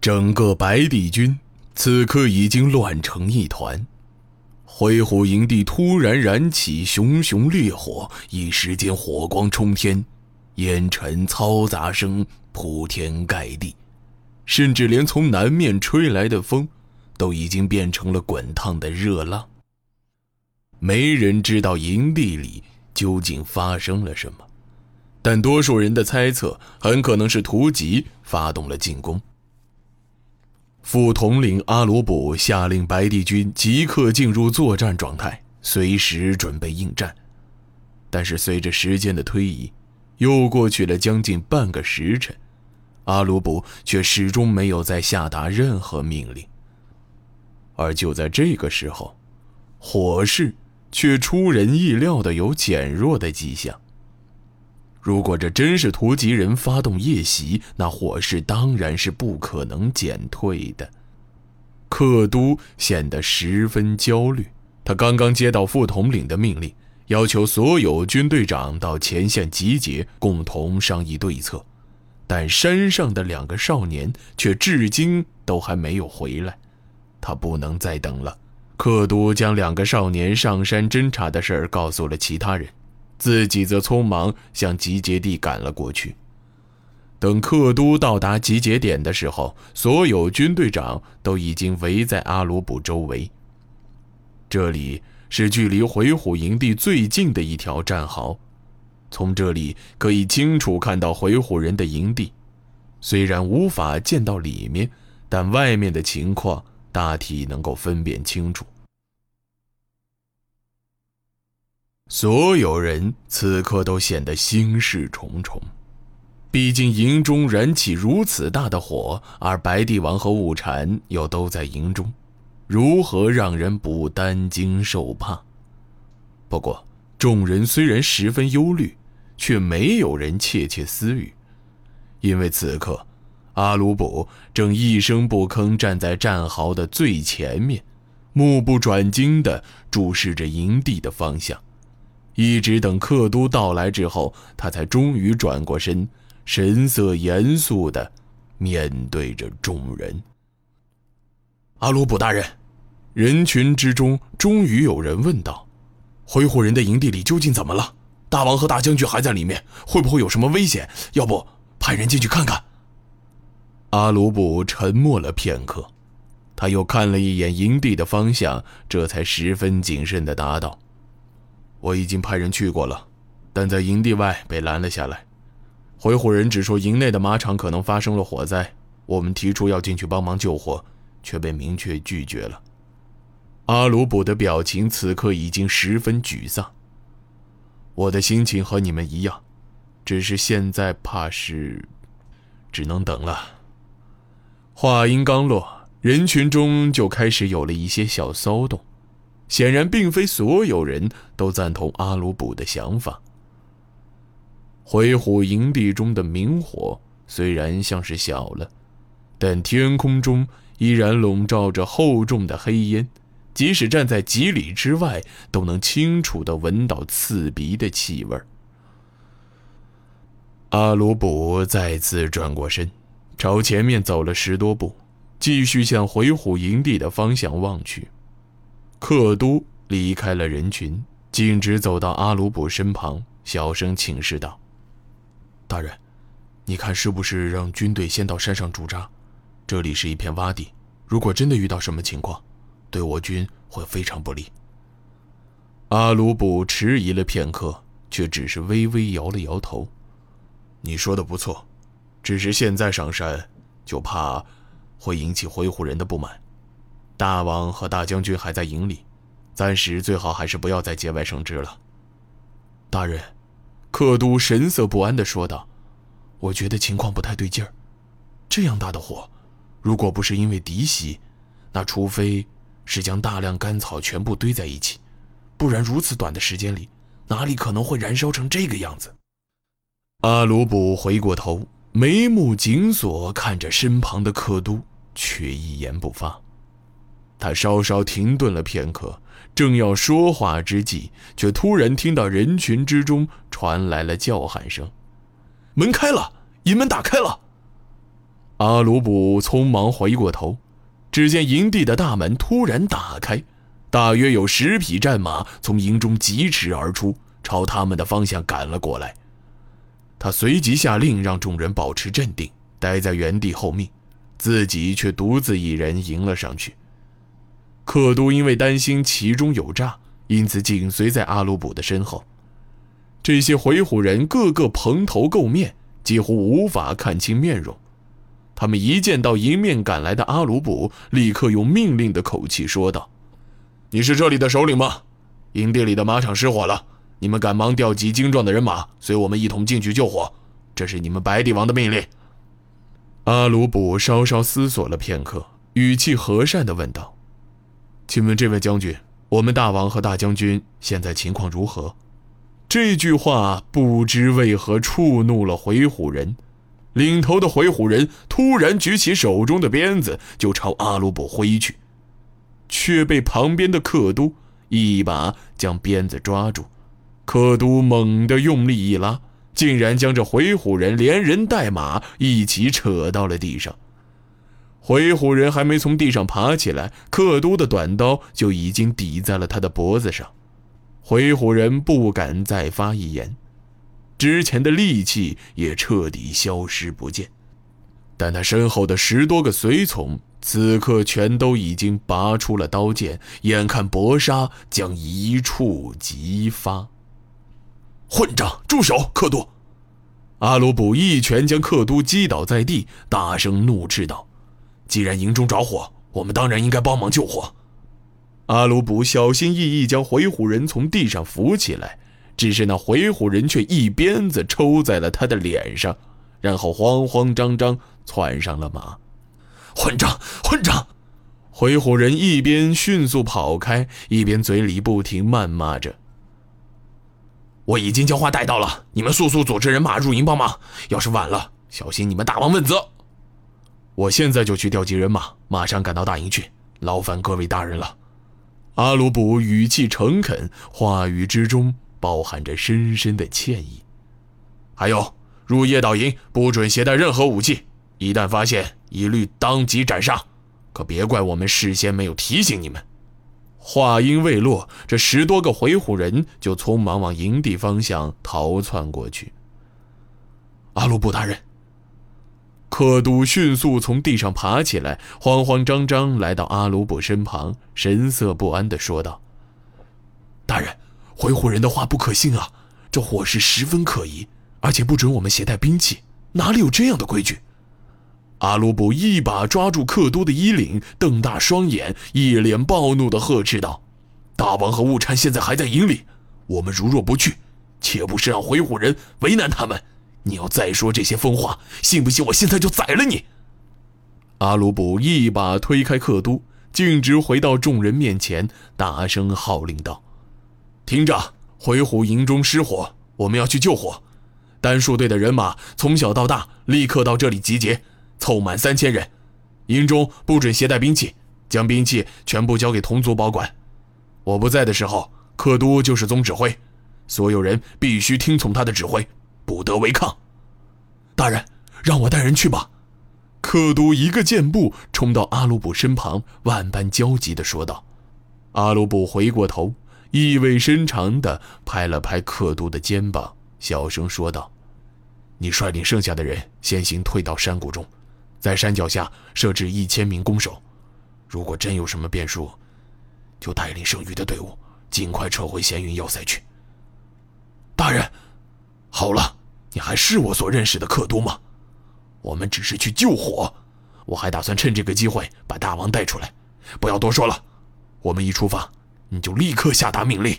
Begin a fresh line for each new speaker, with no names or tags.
整个白帝军此刻已经乱成一团。灰虎营地突然燃起熊熊烈火，一时间火光冲天，烟尘嘈杂声铺天盖地，甚至连从南面吹来的风，都已经变成了滚烫的热浪。没人知道营地里究竟发生了什么，但多数人的猜测很可能是图吉发动了进攻。副统领阿鲁卜下令白帝军即刻进入作战状态，随时准备应战。但是随着时间的推移，又过去了将近半个时辰，阿鲁卜却始终没有再下达任何命令。而就在这个时候，火势却出人意料的有减弱的迹象。如果这真是突吉人发动夜袭，那火势当然是不可能减退的。克都显得十分焦虑，他刚刚接到副统领的命令，要求所有军队长到前线集结，共同商议对策。但山上的两个少年却至今都还没有回来，他不能再等了。克都将两个少年上山侦察的事儿告诉了其他人。自己则匆忙向集结地赶了过去。等克都到达集结点的时候，所有军队长都已经围在阿鲁卜周围。这里是距离回虎营地最近的一条战壕，从这里可以清楚看到回虎人的营地。虽然无法见到里面，但外面的情况大体能够分辨清楚。所有人此刻都显得心事重重，毕竟营中燃起如此大的火，而白帝王和雾禅又都在营中，如何让人不担惊受怕？不过，众人虽然十分忧虑，却没有人窃窃私语，因为此刻，阿鲁卜正一声不吭站在战壕的最前面，目不转睛地注视着营地的方向。一直等克都到来之后，他才终于转过身，神色严肃地面对着众人。阿鲁卜大人，人群之中终于有人问道：“灰虎人的营地里究竟怎么了？大王和大将军还在里面，会不会有什么危险？要不派人进去看看？”阿鲁卜沉默了片刻，他又看了一眼营地的方向，这才十分谨慎地答道。我已经派人去过了，但在营地外被拦了下来。回虎人只说营内的马场可能发生了火灾，我们提出要进去帮忙救火，却被明确拒绝了。阿鲁卜的表情此刻已经十分沮丧。我的心情和你们一样，只是现在怕是只能等了。话音刚落，人群中就开始有了一些小骚动。显然，并非所有人都赞同阿鲁卜的想法。灰虎营地中的明火虽然像是小了，但天空中依然笼罩着厚重的黑烟，即使站在几里之外，都能清楚地闻到刺鼻的气味。阿鲁卜再次转过身，朝前面走了十多步，继续向回虎营地的方向望去。克都离开了人群，径直走到阿鲁卜身旁，小声请示道：“大人，你看是不是让军队先到山上驻扎？这里是一片洼地，如果真的遇到什么情况，对我军会非常不利。”阿鲁卜迟疑了片刻，却只是微微摇了摇头：“你说的不错，只是现在上山，就怕会引起灰虎人的不满。”大王和大将军还在营里，暂时最好还是不要再节外生枝了。大人，克都神色不安地说道：“我觉得情况不太对劲儿。这样大的火，如果不是因为敌袭，那除非是将大量干草全部堆在一起，不然如此短的时间里，哪里可能会燃烧成这个样子？”阿鲁卜回过头，眉目紧锁看着身旁的克都，却一言不发。他稍稍停顿了片刻，正要说话之际，却突然听到人群之中传来了叫喊声：“门开了，营门打开了！”阿鲁卜匆忙回过头，只见营地的大门突然打开，大约有十匹战马从营中疾驰而出，朝他们的方向赶了过来。他随即下令让众人保持镇定，待在原地候命，自己却独自一人迎了上去。克都因为担心其中有诈，因此紧随在阿鲁卜的身后。这些回鹘人个个蓬头垢面，几乎无法看清面容。他们一见到迎面赶来的阿鲁卜，立刻用命令的口气说道：“你是这里的首领吗？营地里的马场失火了，你们赶忙调集精壮的人马，随我们一同进去救火。这是你们白帝王的命令。”阿鲁卜稍稍思索了片刻，语气和善地问道：“请问这位将军，我们大王和大将军现在情况如何？”这句话不知为何触怒了回鹘人。领头的回鹘人突然举起手中的鞭子，就朝阿鲁卜挥去，却被旁边的克都一把将鞭子抓住。克都猛地用力一拉，竟然将这回鹘人连人带马一起扯到了地上。回鹘人还没从地上爬起来，克都的短刀就已经抵在了他的脖子上。回鹘人不敢再发一言。之前的力气也彻底消失不见，但他身后的十多个随从此刻全都已经拔出了刀剑，眼看搏杀将一触即发。混账！住手！克都！阿鲁卜一拳将克都击倒在地，大声怒斥道：“既然营中着火，我们当然应该帮忙救火。”阿鲁卜小心翼翼将回鹘人从地上扶起来。只是那回鹘人却一鞭子抽在了他的脸上，然后慌慌张张窜上了马。混账！混账！回鹘人一边迅速跑开，一边嘴里不停谩骂着：“我已经将话带到了，你们速速组织人马入营帮忙。要是晚了，小心你们大王问责。”我现在就去调集人马，马上赶到大营去，劳烦各位大人了。阿鲁卜语气诚恳，话语之中。包含着深深的歉意。还有，入夜岛营不准携带任何武器，一旦发现，一律当即斩杀。可别怪我们事先没有提醒你们。话音未落，这十多个回鹘人就匆忙往营地方向逃窜过去。阿鲁布大人，克都迅速从地上爬起来，慌慌张张来到阿鲁布身旁，神色不安地说道：“大人。”回鹘人的话不可信啊！这火势十分可疑，而且不准我们携带兵器，哪里有这样的规矩？阿鲁卜一把抓住克都的衣领，瞪大双眼，一脸暴怒地呵斥道：“大王和雾禅现在还在营里，我们如若不去，岂不是让回鹘人为难他们？你要再说这些疯话，信不信我现在就宰了你？”阿鲁卜一把推开克都，径直回到众人面前，大声号令道。听着，回鹘营中失火，我们要去救火。单数队的人马从小到大立刻到这里集结，凑满三千人。营中不准携带兵器，将兵器全部交给同族保管。我不在的时候，克都就是总指挥，所有人必须听从他的指挥，不得违抗。大人，让我带人去吧。克都一个箭步冲到阿鲁卜身旁，万般焦急地说道。阿鲁卜回过头。意味深长地拍了拍克都的肩膀，小声说道：“你率领剩下的人先行退到山谷中，在山脚下设置一千名弓手。如果真有什么变数，就带领剩余的队伍尽快撤回闲云要塞去。”大人，好了，你还是我所认识的克都吗？我们只是去救火，我还打算趁这个机会把大王带出来。不要多说了，我们一出发。你就立刻下达命令。